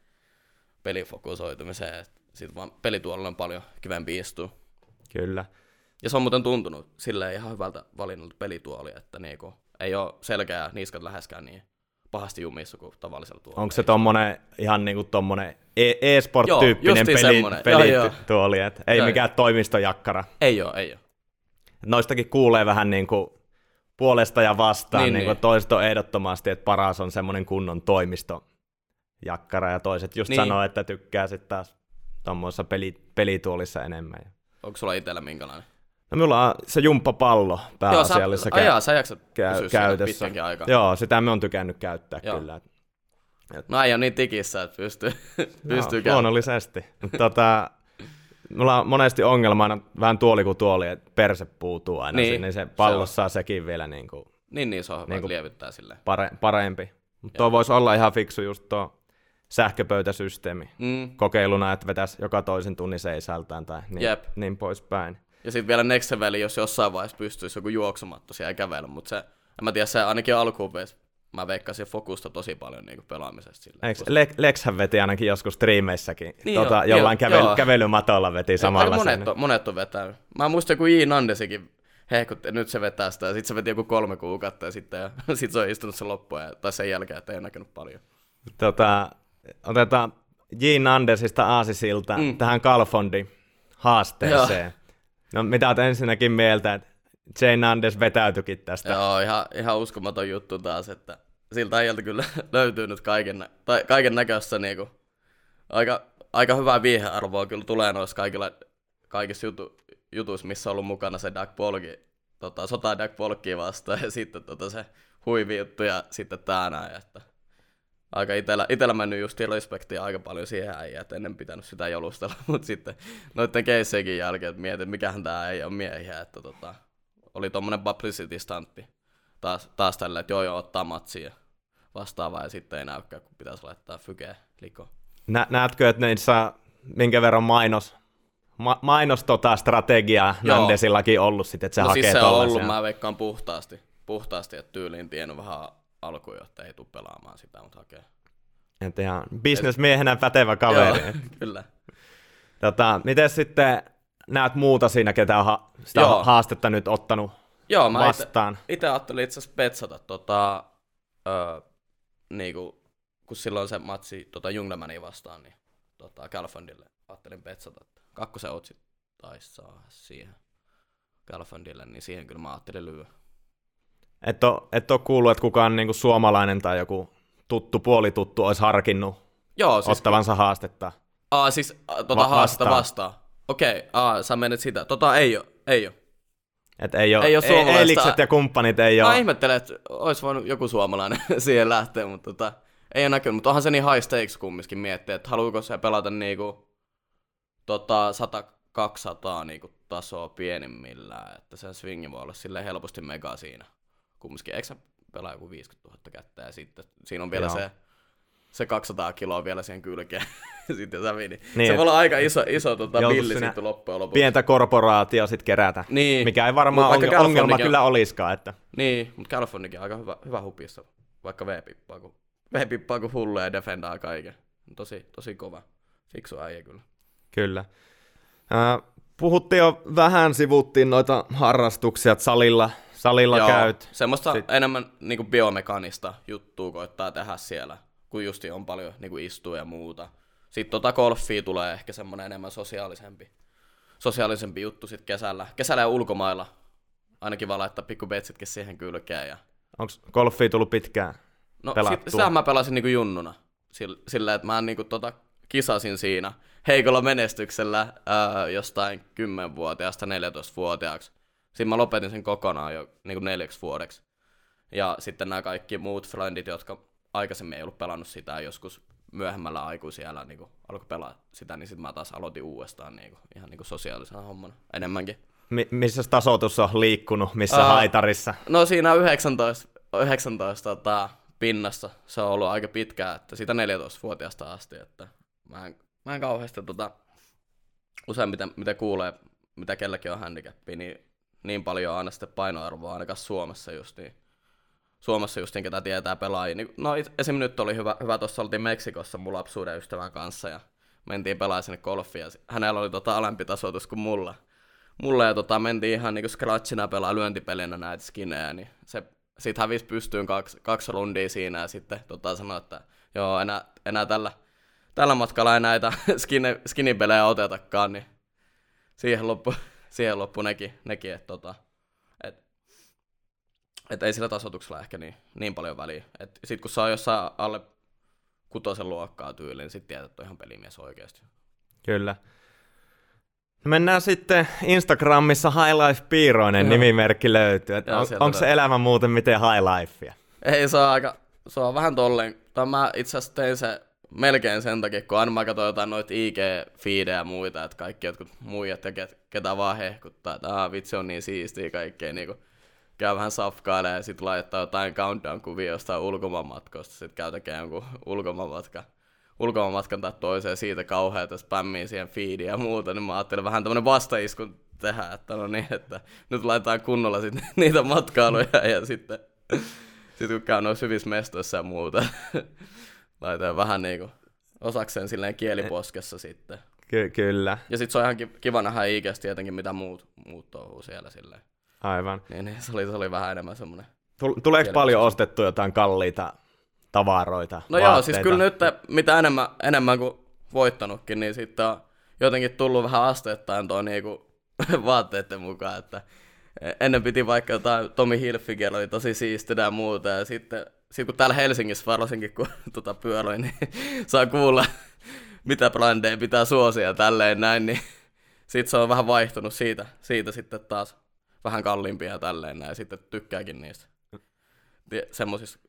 pelifokusoitumiseen, että sitten vaan pelituolella on paljon kivempi istua. Kyllä. Ja se on muuten tuntunut silleen ihan hyvältä valinnalta pelituoli, että niinku, ei ole selkeää niskat läheskään niin pahasti jumissa kuin tavallisella tuolilla. Onko se tommonen, ihan niinku tommonen e- e-sport-tyyppinen peli, pelituoli, että ei joo, mikään joo. toimistojakkara? Ei ole, ei ole. Noistakin kuulee vähän niin kuin puolesta ja vastaan, niin, niin, niin. toiset on ehdottomasti, että paras on semmoinen kunnon toimistojakkara, ja toiset just niin. sanoo, että tykkää sitten taas tuommoisessa peli, pelituolissa enemmän. Onko sulla itsellä minkälainen? No minulla on se jumppapallo pääasiallisessa Joo, sä, ajaa, sä jaksat käy, käytössä. aikaa. Joo, sitä me on tykännyt käyttää Joo. kyllä. Et... No ei ole niin tikissä, että pystyy, pystyy no, Luonnollisesti. tota, mulla on monesti ongelmana vähän tuoli kuin tuoli, että perse puutuu aina niin, niin se pallossa saa sekin vielä niin kuin, niin, niin se on niin kuin lievittää silleen. Pare, parempi. Mutta tuo voisi olla ihan fiksu just tuo sähköpöytäsysteemi mm. kokeiluna, että vetäisi joka toisen tunnin seisältään tai niin, Jep. niin poispäin. Ja sitten vielä next level, jos jossain vaiheessa pystyisi joku juoksumatto siellä kävellä, mutta se, en mä tiedä, se ainakin alkuun vesi, mä veikkasin fokusta tosi paljon niin kuin pelaamisesta. Sillä, Eikö, Le- Lexhän veti ainakin joskus striimeissäkin, niin tota, jo, jollain kävely, joo. kävelymatolla veti samalla monet, on, monet on vetänyt. Mä muistan, kun Iin Andesikin hehkutti, nyt se vetää sitä, ja sitten se veti joku kolme kuukautta, ja sitten ja sit se on istunut se loppuun, ja, tai sen jälkeen, että ei näkynyt paljon. Tota, otetaan Jean Andersista aasisilta mm. tähän Kalfondi haasteeseen. Joo. No mitä olet ensinnäkin mieltä, että Jane Andes vetäytyikin tästä? Joo, ihan, ihan uskomaton juttu taas, että siltä ajalta kyllä löytyy nyt kaiken, tai kaiken näköistä niinku, aika, aika hyvää viihearvoa kyllä tulee noissa kaikilla, kaikissa jutu, jutuissa, missä on ollut mukana se Doug Polki, tota, sota Doug Polkia vastaan ja sitten tota se huivi juttu ja sitten tää näin, että aika itellä, itellä mennyt just respektiä aika paljon siihen äijään, että ennen pitänyt sitä jolustella, mutta sitten noiden keisseikin jälkeen, että mietin, mikähän tämä ei ole miehiä, että tota, oli tommonen publicity-stantti taas, taas tällä, että joo joo, ottaa matsia vastaavaa ja sitten ei näykään, kun pitäisi laittaa fykeä liko. Nä, näetkö, että niissä minkä verran mainos, ma, mainos tota strategiaa. Nandesillakin ollut sitten, että se no hakee siis se on ollut, mä veikkaan puhtaasti, puhtaasti, että tyyliin tiennyt vähän alkuja, että ei tule pelaamaan sitä, mutta hakee. Että ihan bisnesmiehenä pätevä kaveri. Joo, kyllä. Tota, miten sitten näet muuta siinä, ketä on ha- sitä Joo. haastetta nyt ottanut Joo, mä vastaan? itse ajattelin itse asiassa petsata, tota, öö, niinku, kun silloin se matsi tota Junglemania vastaan, niin tota, Galfondille ajattelin petsata, että kakkosen otsi taisi saada siihen Galfondille, niin siihen kyllä mä ajattelin lyödä. Et ole, et ole kuullut, että kukaan niinku suomalainen tai joku tuttu, puolituttu olisi harkinnut Joo, siis ottavansa haastetta. aa, siis a, tota Va- haastetta vastaan. vastaan. Okei, aa, sä menet sitä. Tota ei oo, ei oo. Et ei ole, Ei oo suomalaista- ja kumppanit ei Mä ole. ihmettelen, että olisi voinut joku suomalainen siihen lähteä, mutta tota, ei ole näkynyt. Mutta onhan se niin high stakes kumminkin miettiä, että haluuko se pelata niinku tota 100-200 niinku tasoa pienimmillään, että sen swingi voi olla sille helposti mega siinä. Kumminkin, eikö pelaa joku 50 000 kättä ja sitten siinä on vielä Joo. se, se 200 kiloa vielä siihen kylkeen. sitten se meni. Niin, se voi olla aika iso, iso tota, billi sitten loppujen lopuksi. Pientä korporaatio sitten kerätä. Niin. Mikä ei varmaan onge- ongelma Californiakin on- kyllä olisikaan. Että. Niin, mutta Californiakin on aika hyvä, hyvä hupissa, vaikka V-pippaa, kun, V-pippaa kun hullu ja defendaa kaiken. Tosi, tosi kova. Fiksu äijä kyllä. Kyllä. Äh, puhuttiin jo vähän, sivuttiin noita harrastuksia, että salilla, salilla Joo, käyt. Semmoista Sit- enemmän niinku biomekanista juttua koittaa tehdä siellä, kun justi on paljon niinku istua ja muuta. Sitten tota golfia tulee ehkä semmoinen enemmän sosiaalisempi, sosiaalisempi juttu sit kesällä. Kesällä ja ulkomailla. Ainakin vaan laittaa pikku betsitkin siihen kylkeen. Ja... Onko golfia tullut pitkään? No sit, sitä mä pelasin niinku junnuna. Sillä, sillä että mä niinku tota, kisasin siinä heikolla menestyksellä ää, jostain 10-vuotiaasta 14-vuotiaaksi. Siinä mä lopetin sen kokonaan jo niinku neljäksi vuodeksi. Ja sitten nämä kaikki muut friendit, jotka aikaisemmin ei ollut pelannut sitä joskus myöhemmällä aikuisiellä niin alkoi pelaa sitä, niin sitten mä taas aloitin uudestaan niin kuin, ihan niin kuin sosiaalisena hommana enemmänkin. Mi- missä tasoitus on liikkunut, missä Ää, haitarissa? No siinä 19, 19 tota, pinnassa se on ollut aika pitkään, että sitä 14-vuotiaasta asti, että mä en, mä en kauheasti tota, useimmiten mitä kuulee, mitä kelläkin on handicappi, niin niin paljon on aina sitten painoarvoa ainakaan Suomessa just niin. Suomessa just niin, ketä tietää pelaajia. Niin, no esim. nyt oli hyvä, hyvä tuossa oltiin Meksikossa mun lapsuuden ystävän kanssa ja mentiin pelaa sinne golfia. ja Hänellä oli tota alempi tasoitus kuin mulla. Mulla ja tota, mentiin ihan niinku scratchina pelaa lyöntipelinä näitä skinejä, niin se sit hävisi pystyyn kaksi, kaksi rundia siinä ja sitten tota, sanoi, että joo, enää, enää tällä, tällä matkalla ei näitä skine, skinipelejä otetakaan, niin siihen loppu, siihen loppu nekin, nekin että tota, et, et ei sillä tasoituksella ehkä niin, niin paljon väliä. Et sit kun saa jossain alle kutosen luokkaa tyyliin, niin sit tiedät, että on ihan pelimies oikeasti. Kyllä. Mennään sitten Instagramissa High Life Piiroinen Joo. nimimerkki löytyy. Et Joo, on, onko se elämä muuten miten High Lifea? Ei, se on aika, se on vähän tolleen. Tai mä itse asiassa tein se melkein sen takia, kun aina mä katsoin jotain noita IG-fiidejä ja muita, että kaikki jotkut muijat ja ket, ketä vaan hehkuttaa, että aah, vitsi on niin siistiä kaikkea, niin kuin käy vähän safkailemaan ja sit laittaa jotain countdown-kuvia jostain ulkomaanmatkoista, sit käy tekemään jonkun ulkomaanmatka, ulkomaanmatkan tai toiseen siitä kauheata spämmiä siihen feediin ja muuta, niin mä ajattelin vähän tämmönen vastaiskun tehdä, että no niin, että nyt laitetaan kunnolla sit niitä matkailuja ja sitten sitten kun käy noissa hyvissä mestoissa ja muuta, laitetaan vähän niinku osakseen silleen kieliposkessa sitten. Ky- kyllä, Ja sitten se on ihan ki- kiva nähdä ikästi tietenkin, mitä muut, muut touhuu siellä silleen. aivan. Niin, niin se, oli, se oli vähän enemmän semmoinen. Tul- Tuleeko paljon ostettu jotain kalliita tavaroita, No joo, siis vaatteita? kyllä nyt mitä enemmän, enemmän kuin voittanutkin, niin sitten on jotenkin tullut vähän asteittain tuo niinku vaatteiden mukaan, että ennen piti vaikka jotain Tomi Hilfiger oli tosi siistinä ja muuta, ja sitten sit kun täällä Helsingissä varsinkin kun tota pyöroin, niin saa kuulla, mitä brändejä pitää suosia ja tälleen näin, niin sitten se on vähän vaihtunut siitä, siitä sitten taas vähän kalliimpia ja tälleen näin, ja sitten tykkääkin niistä. Semmosista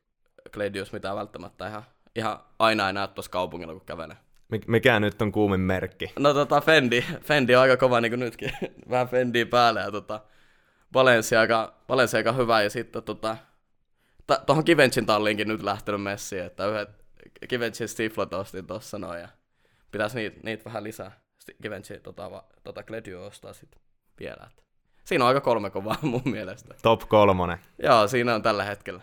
Gladius, mitä välttämättä ihan, ihan aina ei näe tuossa kaupungilla, kun kävelee. Mik- Mikä nyt on kuumin merkki? No tota Fendi, Fendi on aika kova niin kuin nytkin, vähän Fendiä päälle ja tota, Valencia aika, hyvä ja sitten tota, ta- tuohon Givenchin talliinkin nyt lähtenyt messiin, että yhdet Givenchin stiflot ostin tossa noin ja pitäisi niitä niit vähän lisää. Givenchy tota, tota Gledio ostaa sitten vielä. Että. Siinä on aika kolme kovaa mun mielestä. Top kolmonen. Joo, siinä on tällä hetkellä.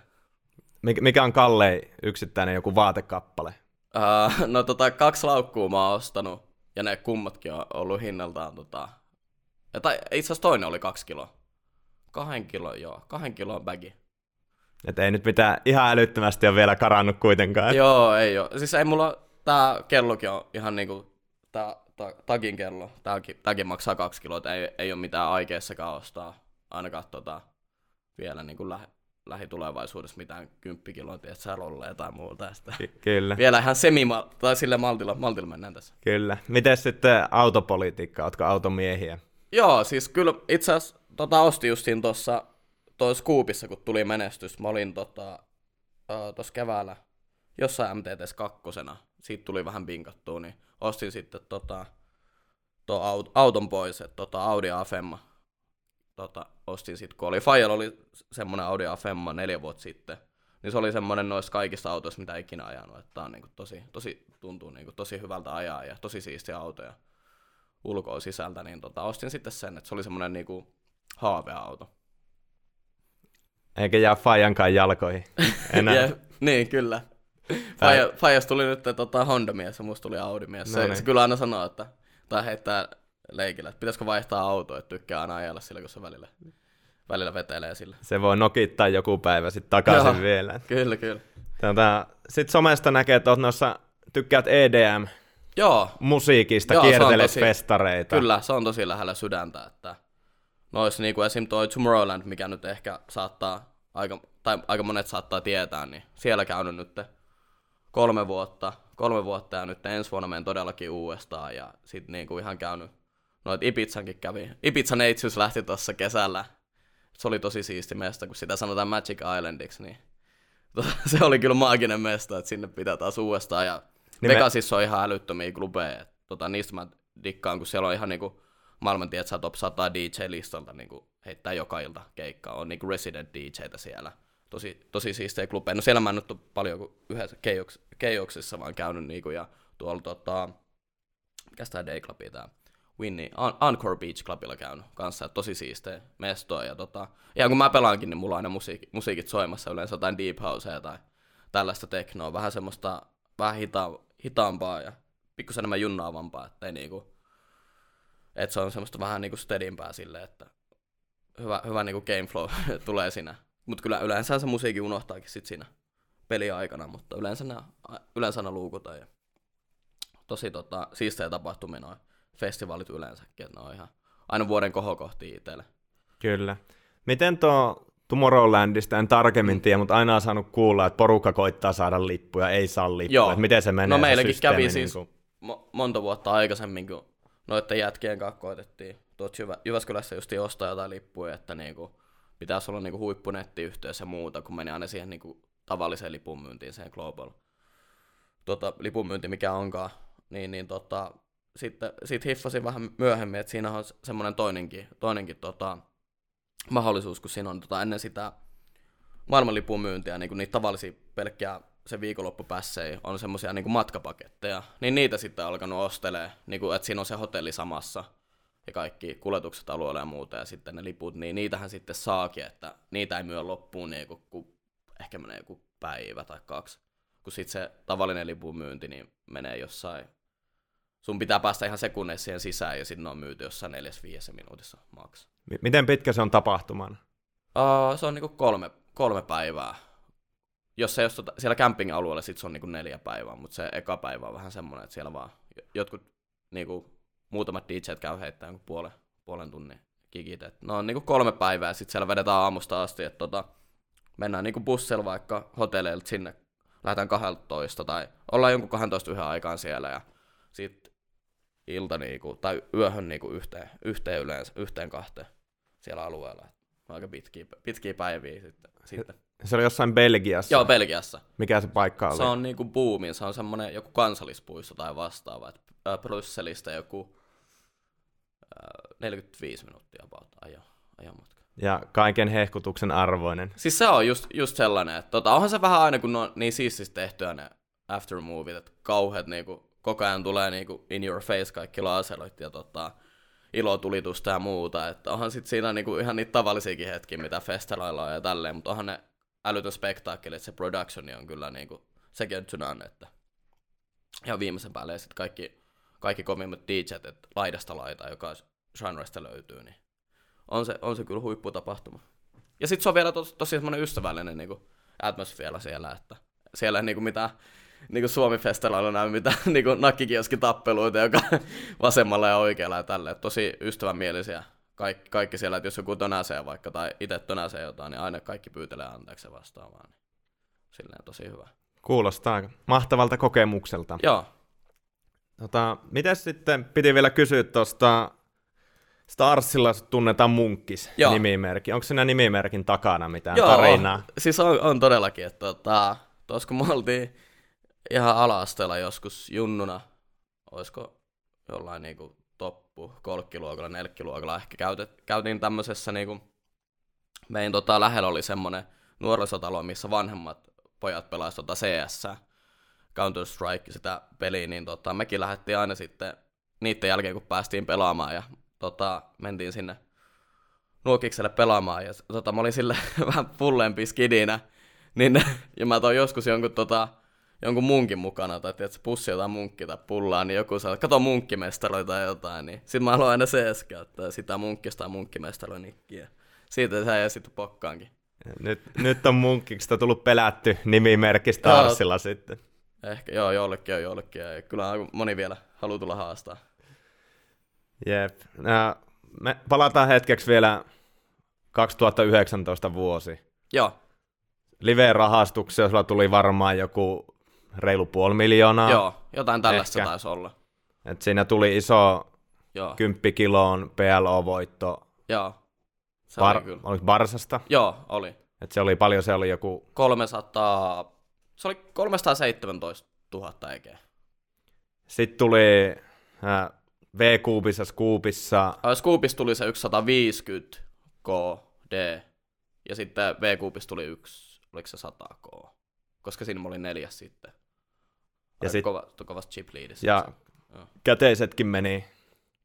Mik- Mikä on kallein yksittäinen joku vaatekappale? Uh, no tota, kaksi laukkuu mä oon ostanut, ja ne kummatkin on ollut hinnaltaan tota... Ja, tai itse asiassa toinen oli kaksi kiloa. Kahden kilon, joo. Kahden kilon bagi. Et ei nyt mitään ihan älyttömästi ole vielä karannut kuitenkaan. Joo, ei oo. Siis ei mulla... Tää kellokin on ihan niinku... Tää ta, tagin kello. Tääkin, tääkin maksaa kaksi kiloa, ei, ei ole mitään aikeessakaan ostaa. Ainakaan tota, vielä niinku lähe, lähitulevaisuudessa mitään kymppikiloa, tiedätkö, rolleja tai muuta. Sitä. Ky- kyllä, Vielä ihan semi tai sille maltilla, maltilla mennään tässä. kyllä. Miten sitten autopolitiikka? Ootko automiehiä? Joo, siis kyllä itse asiassa tota, ostin justiin tuossa toi Scoopissa, kun tuli menestys. Mä olin tota, tuossa keväällä jossain MTTS kakkosena. Siitä tuli vähän binkattua, niin ostin sitten tota, tuo aut- auton pois, että tota Audi A5. Tota, ostin sitten, kun oli Fajal oli semmoinen Audi A5 neljä vuotta sitten. Niin se oli semmoinen noista kaikista autoista, mitä ikinä ajanut. Että on niinku tosi, tosi, tuntuu niinku tosi hyvältä ajaa ja tosi siistiä autoja ulkoa sisältä, niin tota, ostin sitten sen, että se oli semmoinen niinku haaveauto. Eikä jää Fajankaan jalkoihin enää. Ja, niin, kyllä. Faija, Faijas tuli nyt tota, Honda-mies ja musta tuli Audi-mies. Se, No niin. se kyllä aina sanoo, että, tai heittää leikillä, että pitäisikö vaihtaa autoa, että tykkää aina ajella sillä, kun se välillä, välillä vetelee sillä. Se voi nokittaa joku päivä sitten takaisin Joo. vielä. Kyllä, kyllä. Tota, sitten somesta näkee, että oot noissa, tykkäät E EDM-musiikista, Joo, se tosi- festareita. Kyllä, se on tosi lähellä sydäntä, että noissa niinku esim. toi Tomorrowland, mikä nyt ehkä saattaa, aika, tai aika monet saattaa tietää, niin siellä käynyt nyt kolme vuotta, kolme vuotta ja nyt ensi vuonna menen todellakin uudestaan ja sit niinku ihan käynyt, noit Ibizankin kävi. Ibiza neitsyys lähti tuossa kesällä. Se oli tosi siisti mesta, kun sitä sanotaan Magic Islandiksi, niin se oli kyllä maaginen mesta, että sinne pitää taas uudestaan. Ja Niin me- Vegasissa on ihan älyttömiä klubeja. Tota, niistä mä dikkaan, kun siellä on ihan niinku maailman tiedät, top 100 DJ-listalta niinku heittää joka ilta keikkaa. On niinku resident DJtä siellä. Tosi, tosi siistejä klubeja. No siellä mä en nyt ole paljon kuin yhdessä keijoks, keijoksissa vaan käynyt niinku, ja tuolla tota, mikäs tää Day Club tää Winnie, Encore Beach Clubilla käynyt kanssa, tosi siistejä mestoja. Ja tota, ihan kun mä pelaankin, niin mulla on aina musiikki, musiikit soimassa, yleensä jotain deep housea tai tällaista teknoa, vähän semmoista vähän hita- hitaampaa ja pikkusen enemmän junnaavampaa, ettei niinku, että se on semmoista vähän niinku steadimpää silleen, että hyvä, hyvä niinku game flow tulee siinä. Mutta kyllä yleensä se musiikki unohtaakin sit siinä peliaikana, mutta yleensä nämä, yleensä aina luukutaan ja tosi tota, siistejä tapahtumia noin festivaalit yleensäkin, että ne on ihan aina vuoden kohokohtia itselle. Kyllä. Miten tuo Tomorrowlandista en tarkemmin tiedä, mutta aina on saanut kuulla, että porukka koittaa saada lippuja, ei saa lippuja. Joo. Että miten se menee No meilläkin kävi siis Niin mo- monta vuotta aikaisemmin, kun noiden jätkien kanssa koitettiin tuot Jyvä- Jyväskylässä just ostaa jotain lippuja, että niinku pitäisi olla niinku huippunettiyhteys ja muuta, kun meni aina siihen niinku tavalliseen lipunmyyntiin, siihen global tota, lipunmyynti, mikä onkaan, niin, niin tota, sitten sit hiffasin vähän myöhemmin, että siinä on semmoinen toinenkin, toinenkin tota, mahdollisuus, kun siinä on tota, ennen sitä maailmanlipun myyntiä, niin niitä tavallisia pelkkää se viikonloppupässejä on semmoisia niin matkapaketteja, niin niitä sitten alkanut ostelee, niin kuin, että siinä on se hotelli samassa ja kaikki kuljetukset alueella ja muuta, ja sitten ne liput, niin niitähän sitten saakin, että niitä ei myö loppuun niin kuin, kun ehkä menee joku päivä tai kaksi, kun sitten se tavallinen lipun myynti niin menee jossain, sun pitää päästä ihan sekunneissa siihen sisään, ja sitten ne on myyty jossain neljäs viidessä minuutissa maks. Miten pitkä se on tapahtumana? Uh, se on niinku kolme, kolme päivää. Jos se jos tota, siellä camping-alueella sit se on niinku neljä päivää, mutta se eka päivä on vähän semmoinen, että siellä vaan jotkut niinku, muutamat DJt käy heittämään jonkun puolen, puolen tunnin gigit. Et ne on niinku kolme päivää sitten siellä vedetään aamusta asti, että tota, mennään niinku bussilla vaikka hotelleilta sinne, lähdetään 12 tai ollaan jonkun 12 yhden aikaan siellä ja sitten ilta niinku, tai yöhön niinku yhteen, yhteen yleensä, yhteen kahteen siellä alueella. Aika pitkiä, pitkiä päiviä sitten. sitten. Se oli jossain Belgiassa. Joo, Belgiassa. Mikä se paikka oli? Se on niinku boomin, se on semmonen joku kansallispuisto tai vastaava. Et, Brysselistä joku ää, 45 minuuttia about ajo, ajomatka. Ja kaiken hehkutuksen arvoinen. Siis se on just, just sellainen, että tota, onhan se vähän aina kun on niin siististi tehtyä ne aftermovit, että kauheat niinku, koko ajan tulee niinku in your face kaikki laaseroit ja tota, ilotulitusta ja muuta, että onhan sit siinä niinku ihan niitä tavallisiakin hetkiä, mitä festareilla on ja tälleen, mutta onhan ne älytön spektaakkeli, että se productioni on kyllä niinku second to none, että ja viimeisen päälle ja sitten kaikki, kaikki kovimmat DJt, että laidasta laita, joka genresta löytyy, niin on se, on se kyllä huipputapahtuma. Ja sitten se on vielä tos, tosi semmoinen ystävällinen niinku, atmosfeera siellä, että siellä ei niinku mitään niinku Suomi-festareilla näy mitään niinku nakkikioskitappeluita, joka vasemmalla ja oikealla ja tälle. Tosi ystävänmielisiä kaikki, kaikki siellä, että jos joku tönäsee vaikka tai itse tönäsee jotain, niin aina kaikki pyytelee anteeksi vastaavaa. Niin silleen tosi hyvä. Kuulostaa mahtavalta kokemukselta. Joo. Tota, miten sitten piti vielä kysyä tuosta Starsilla tunnetaan Munkkis Joo. nimimerkki. Onko siinä nimimerkin takana mitään Joo, tarinaa? siis on, on todellakin, että tota, tuossa kun me oltiin ihan ala-asteella joskus junnuna, olisiko jollain niinku toppu kolkkiluokalla, nelkkiluokalla, ehkä käytet, käytiin tämmöisessä niinku, meidän tota, lähellä oli semmonen nuorisotalo, missä vanhemmat pojat pelasivat tota CS, Counter Strike, sitä peliä, niin tota, mekin lähdettiin aina sitten niiden jälkeen, kun päästiin pelaamaan ja tota, mentiin sinne nuokikselle pelaamaan. Ja tota, mä olin sille vähän fullempi skidinä, niin, ja mä toin joskus jonkun, tota, jonkun munkin mukana, tai tiedätkö, pussi jotain munkki tai pullaa, niin joku sanoi, kato munkkimestaroita tai jotain, niin sit mä aloin aina käyttää sitä munkkista tai munkkimestaroin nikkiä. Siitä se jäi sitten pokkaankin. Nyt, nyt on Munkkiksesta tullut pelätty nimimerkki Starsilla sitten. Ehkä, joo, jollekin on jollekin, ja kyllä moni vielä haluaa tulla haastaa. Jep. Nää, me palataan hetkeksi vielä 2019 vuosi. Joo, Live-rahastuksia sulla tuli varmaan joku reilu puoli miljoonaa. joo, jotain tällaista Ehkä. taisi olla. Et siinä tuli iso Joo, 10 kiloon PLO-voitto joo. Se Bar- oli kyllä. oliko Barsasta. Joo, oli. Et se oli paljon, se oli joku 300, se oli 317 000 ekeä. Sitten tuli äh, V-kuubissa, Scoopissa, Äh, Scoopissa tuli se 150 KD, ja sitten V-kuupissa tuli yksi, oliko se 100 K, koska siinä mä olin neljäs sitten. Ja sit- kova, kovassa chip leadissä. ja Joo. käteisetkin meni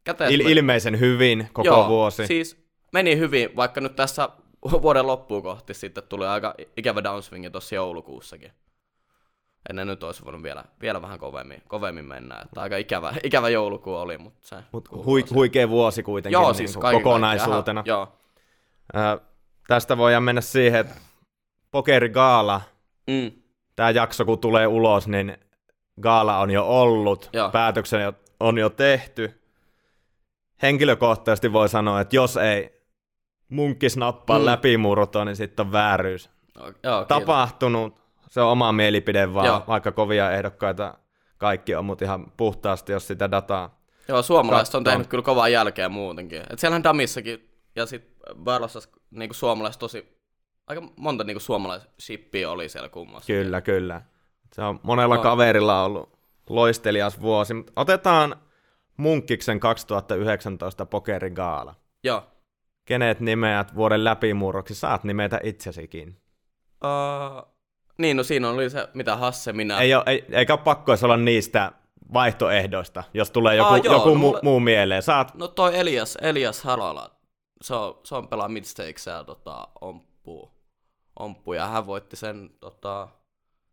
Käteis il- ilmeisen hyvin koko Joo, vuosi. siis meni hyvin, vaikka nyt tässä vuoden loppuun kohti sitten tuli aika ikävä downswingi tuossa joulukuussakin. Ennen nyt olisi voinut vielä, vielä vähän kovemmin, kovemmin mennä. Että aika ikävä, ikävä joulukuu oli, mutta se... Mut hui, huikea vuosi kuitenkin Joo, niin siis kaiken kokonaisuutena. kaikkiaan. Joo. Äh, tästä voidaan mennä siihen, että Pokerigaala, Mm. tämä jakso kun tulee ulos, niin gaala on jo ollut, Joo. päätöksen on jo tehty. Henkilökohtaisesti voi sanoa, että jos ei munkkis nappaa Mm. läpimurtoa, niin sitten on vääryys. Joo, kiitos. Tapahtunut, se on oma mielipide vaan, Joo. Vaikka kovia ehdokkaita kaikki on, mutta ihan puhtaasti, jos sitä dataa. Joo, suomalaiset on tehnyt kyllä kovaa jälkeä muutenkin. Et siellähän Damissakin ja sit Barlossa niinku suomalaiset tosi... Aika monta niinku suomalaisshippiä oli siellä kummassa. Kyllä, kyllä. Se on monella Joo. kaverilla ollut loistelias vuosi. Otetaan Munkkiksen 2019 pokerigaala. Joo. Kenet nimeät vuoden läpimurroksi? Saat nimetä itsesikin. Uh, niin, no siinä oli se, mitä Hasse minä... Ei ole, ei, eikä ole pakko olla niistä vaihtoehdoista, jos tulee joku, Aa, joo, joku no mu, mulle- muu mieleen. Saat, No toi Elias, Elias Halala, se on, se on pelaa midstakes ja tota, omppuu, omppuu, ja hän voitti sen tota,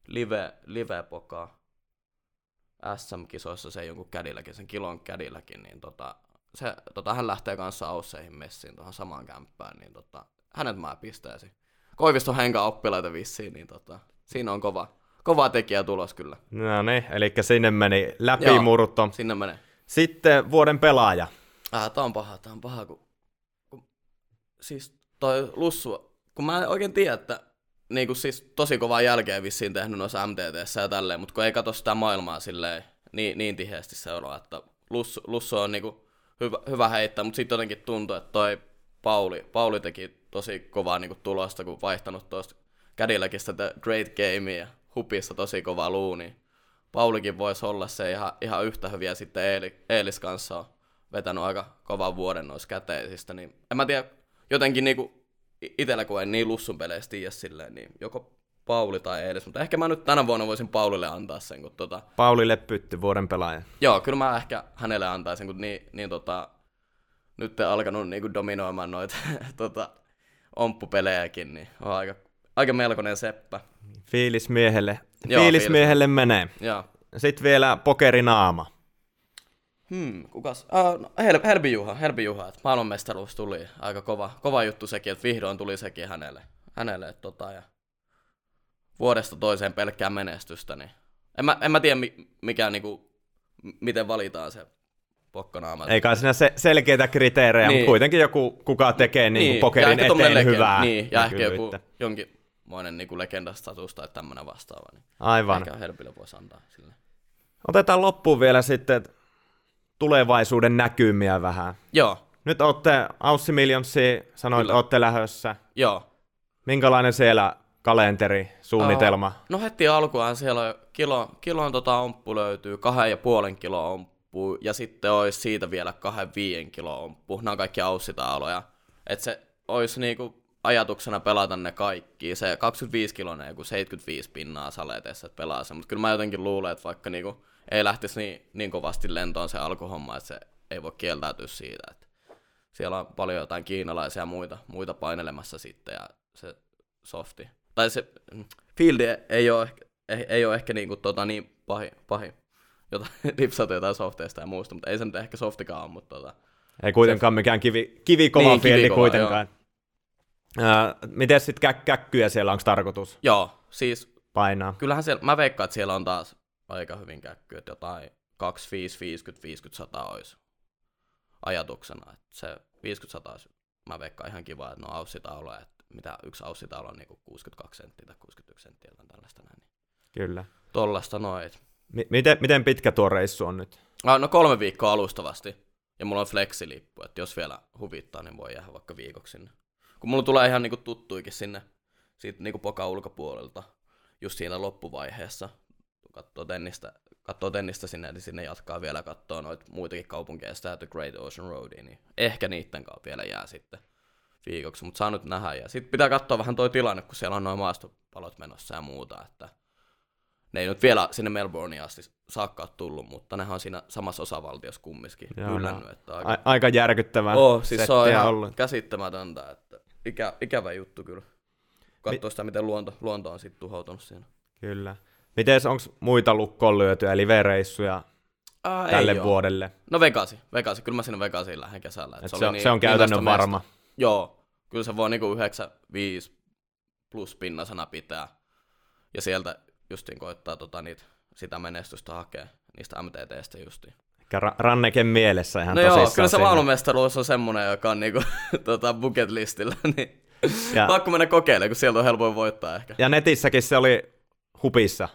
live, live-poka SM-kisoissa sen jonkun kädilläkin, sen kilon kädilläkin, niin tota, se, tota, hän lähtee kanssa Ausseihin messiin tuohon samaan kämppään, niin tota, hänet mä pistäisin. Koiviston henka oppilaita vissiin, niin tota, siinä on kova, kova tekijä tulos kyllä. no niin, eli sinne meni läpimurto. Sinne menee. Sitten vuoden pelaaja. Ah, tää on paha, tää on paha, kun, kun siis toi Lussu, kun mä en oikein tiedä, että niinku siis tosi kovaa jälkeä vissiin tehnyt noissa MTTssä ja tälleen, mutta kun ei katso sitä maailmaa silleen niin, niin tiheästi seuraa, että Lussu, Lussu on niinku hyvä, hyvä heittää, mutta sitten jotenkin tuntuu, että toi Pauli, Pauli teki tosi kovaa niinku tulosta, kun vaihtanut tuosta Cadillacista The Great Game ja hupissa tosi kova luu, niin Paulikin voisi olla se ihan, ihan yhtä hyviä sitten Eeli, Eelis kanssa on vetänyt aika kovan vuoden noissa käteisistä, niin en mä tiedä, jotenkin niinku itellä kun en niin lussun peleistä tiedä silleen, niin joko Pauli tai Eelis, mutta ehkä mä nyt tänä vuonna voisin Paulille antaa sen, kun tota... Paulille pytty vuoden pelaaja. Joo, kyllä mä ehkä hänelle antaisin, kun niin, niin tota, nyt alkanut niinku dominoimaan noita tota, omppupelejäkin, niin on aika, aika melkoinen seppä. Fiilismiehelle, Joo, fiilismiehelle menee. Joo. Sitten vielä pokerinaama. Hmm, kukas? Uh, no, Hel- Helbi Juha, Helbi Juha, että maailmanmestaruus tuli. Aika kova, kova juttu sekin, että vihdoin tuli sekin hänelle. hänelle että tota, ja vuodesta toiseen pelkkää menestystä, niin en mä, en mä tiedä mikä, niinku, miten valitaan se pokkanaama. Ei kai siinä se, selkeitä kriteerejä, niin. mutta kuitenkin joku, kuka tekee niin, niin. pokerin eteen legend, hyvää. Niin, ja ehkä joku jonkinmoinen niin legendastatus tai tämmöinen vastaava. Niin Aivan. Ehkä Helpille voisi antaa sille. Otetaan loppuun vielä sitten tulevaisuuden näkymiä vähän. Joo. Nyt olette Aussi Millionsi, sanoit, että olette lähössä. Joo. Minkälainen siellä kalenteri, suunnitelma? Uh, no heti alkuaan siellä on kilo, kilon tota omppu löytyy, kahden ja puolen kilo omppu, ja sitten olisi siitä vielä kahden viien kilo omppu. Nämä on kaikki aussitaaloja. Että se olisi niinku ajatuksena pelata ne kaikki. Se 25 kilonen joku 75 pinnaa saleteessa, että pelaa se. Mutta kyllä mä jotenkin luulen, että vaikka niinku ei lähtisi niin, niin kovasti lentoon se alkuhomma, että se ei voi kieltäytyä siitä. Että siellä on paljon jotain kiinalaisia ja muita, muita painelemassa sitten ja se softi. Tai se mm, fieldi ei ole ehkä, ei, ei ole ehkä niinku tota niin pahi, pahi jota lipsata jotain softeista ja muusta, mutta ei se nyt ehkä softikaan ole, mutta tota, Ei kuitenkaan se, mikään kivi, kivikova niin, fieldi kuitenkaan. Joo. Uh, miten sitten kä- käkkyjä siellä, onko tarkoitus? Joo, siis painaa. Kyllähän siellä, mä veikkaan, että siellä on taas aika hyvin käkky, että jotain 25, 50, 50, 100 olisi ajatuksena. Että se 50, 100 olisi, mä veikkaan ihan kiva, että no aussitauluja, että mitä yksi aussitaulu on niin 62 senttiä tai 61 senttiä tai tällaista näin. Niin Kyllä. Tollasta noin. M- miten, miten pitkä tuo reissu on nyt? No kolme viikkoa alustavasti. Ja mulla on flexilippu, että jos vielä huvittaa, niin voi jäädä vaikka viikoksi sinne. Kun mulla tulee ihan niinku tuttuikin sinne siitä niinku poka ulkopuolelta, just siinä loppuvaiheessa, katsoo tennistä, katsoo tennistä sinne, niin sinne jatkaa vielä katsoa noita muitakin kaupunkeja, sitä The Great Ocean Roadia, niin ehkä niiden kanssa vielä jää sitten viikoksi, mutta saa nyt nähdä. Ja sitten pitää katsoa vähän toi tilanne, kun siellä on noin maastopalot menossa ja muuta, että ne ei nyt vielä sinne Melbourneen asti saakka tullut, mutta ne on siinä samassa osavaltiossa kumminkin yllännyt. Että aika... A- aika järkyttävää oh, siis se on ihan ollut. käsittämätöntä, että ikä, ikävä juttu kyllä. Katsoa Mi- sitä, miten luonto, luonto on sitten tuhoutunut siinä. Kyllä. Miten onko muita lukkoon lyötyjä live-reissuja Ää, tälle vuodelle? No Vegasi, Vegasi. Kyllä mä sinne Vegasiin lähden kesällä. Et se, se, niin, se on käytännön varma. Meistä. Joo, kyllä se voi niinku 95 plus pinnasena pitää. Ja sieltä justiin koittaa tota, niitä, sitä menestystä hakea niistä MTTstä justiin. Ra- Ranneken mielessä ihan no joo, kyllä se maailmanmestaruus on semmoinen, joka on niinku, tota, bucket listillä, niin ja, pakko mennä kokeilemaan, kun sieltä on helpoin voittaa ehkä. Ja netissäkin se oli hupissa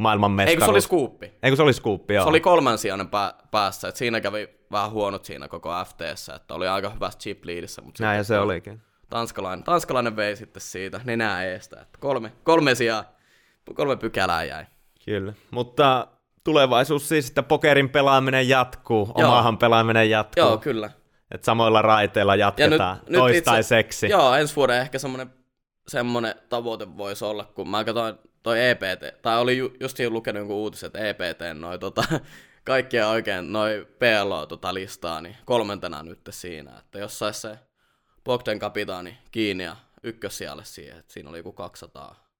maailman mestaruus. Eikö se oli skuuppi? Eikö se oli skuuppi, joo. Se oli kolman sijainen pää- päässä, että siinä kävi vähän huonot siinä koko FTssä, että oli aika hyvässä chip leadissä. Mutta Näin ja se olikin. Tanskalainen, tanskalainen vei sitten siitä nenää eestä, että kolme, kolme sijaa, kolme pykälää jäi. Kyllä, mutta tulevaisuus siis, että pokerin pelaaminen jatkuu, Joo. omahan pelaaminen jatkuu. Joo, kyllä. Että samoilla raiteilla jatketaan ja nyt, toistaiseksi. Nyt itse, joo, ensi vuoden ehkä semmoinen semmoinen tavoite voisi olla, kun mä katsoin toi EPT, tai oli ju, just lukenut jonkun uutisen, että EPT noi tota, kaikkia oikein noi PLO tota listaa, niin kolmentena nyt siinä, että jos sais se Bogdan kapitaani kiinni ja ykkössijalle siihen, että siinä oli joku 200,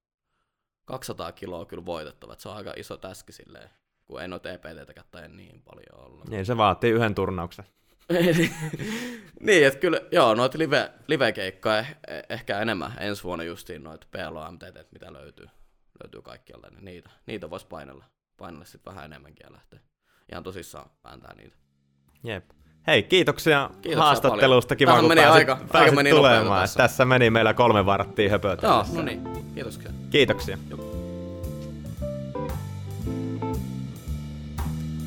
200 kiloa kyllä voitettava, että se on aika iso täski silleen, kun ei noita EPT tai niin paljon olla. Niin, se vaatii yhden turnauksen. niin, että kyllä, joo, noita live, live-keikkoja eh, ehkä enemmän ensi vuonna justiin noita PLO MTT, mitä löytyy, löytyy kaikkialta, niin niitä, niitä voisi painella, painella sitten vähän enemmänkin ja lähteä ihan tosissaan vääntää niitä. Jep. Hei, kiitoksia, kiitoksia haastattelusta. Kiva, kun meni pääsit, aika, pääsit aika meni tulemaan. Tässä. tässä meni meillä kolme varttia höpötä. Joo, no niin. Kiitoksia. Kiitoksia.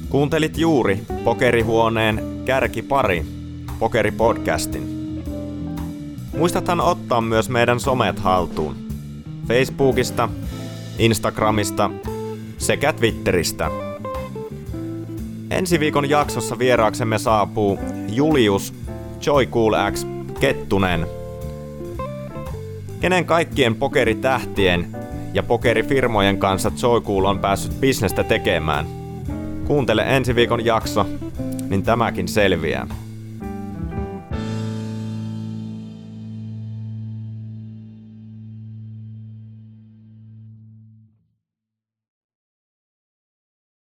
Kuuntelit juuri Pokerihuoneen Kärkipari, Pokeripodcastin. Muistathan ottaa myös meidän somet haltuun. Facebookista, Instagramista sekä Twitteristä. Ensi viikon jaksossa vieraaksemme saapuu Julius Joy Cool X Kettunen, kenen kaikkien pokeritähtien ja pokerifirmojen kanssa Joycool on päässyt bisnestä tekemään. Kuuntele ensi viikon jakso, niin tämäkin selviää.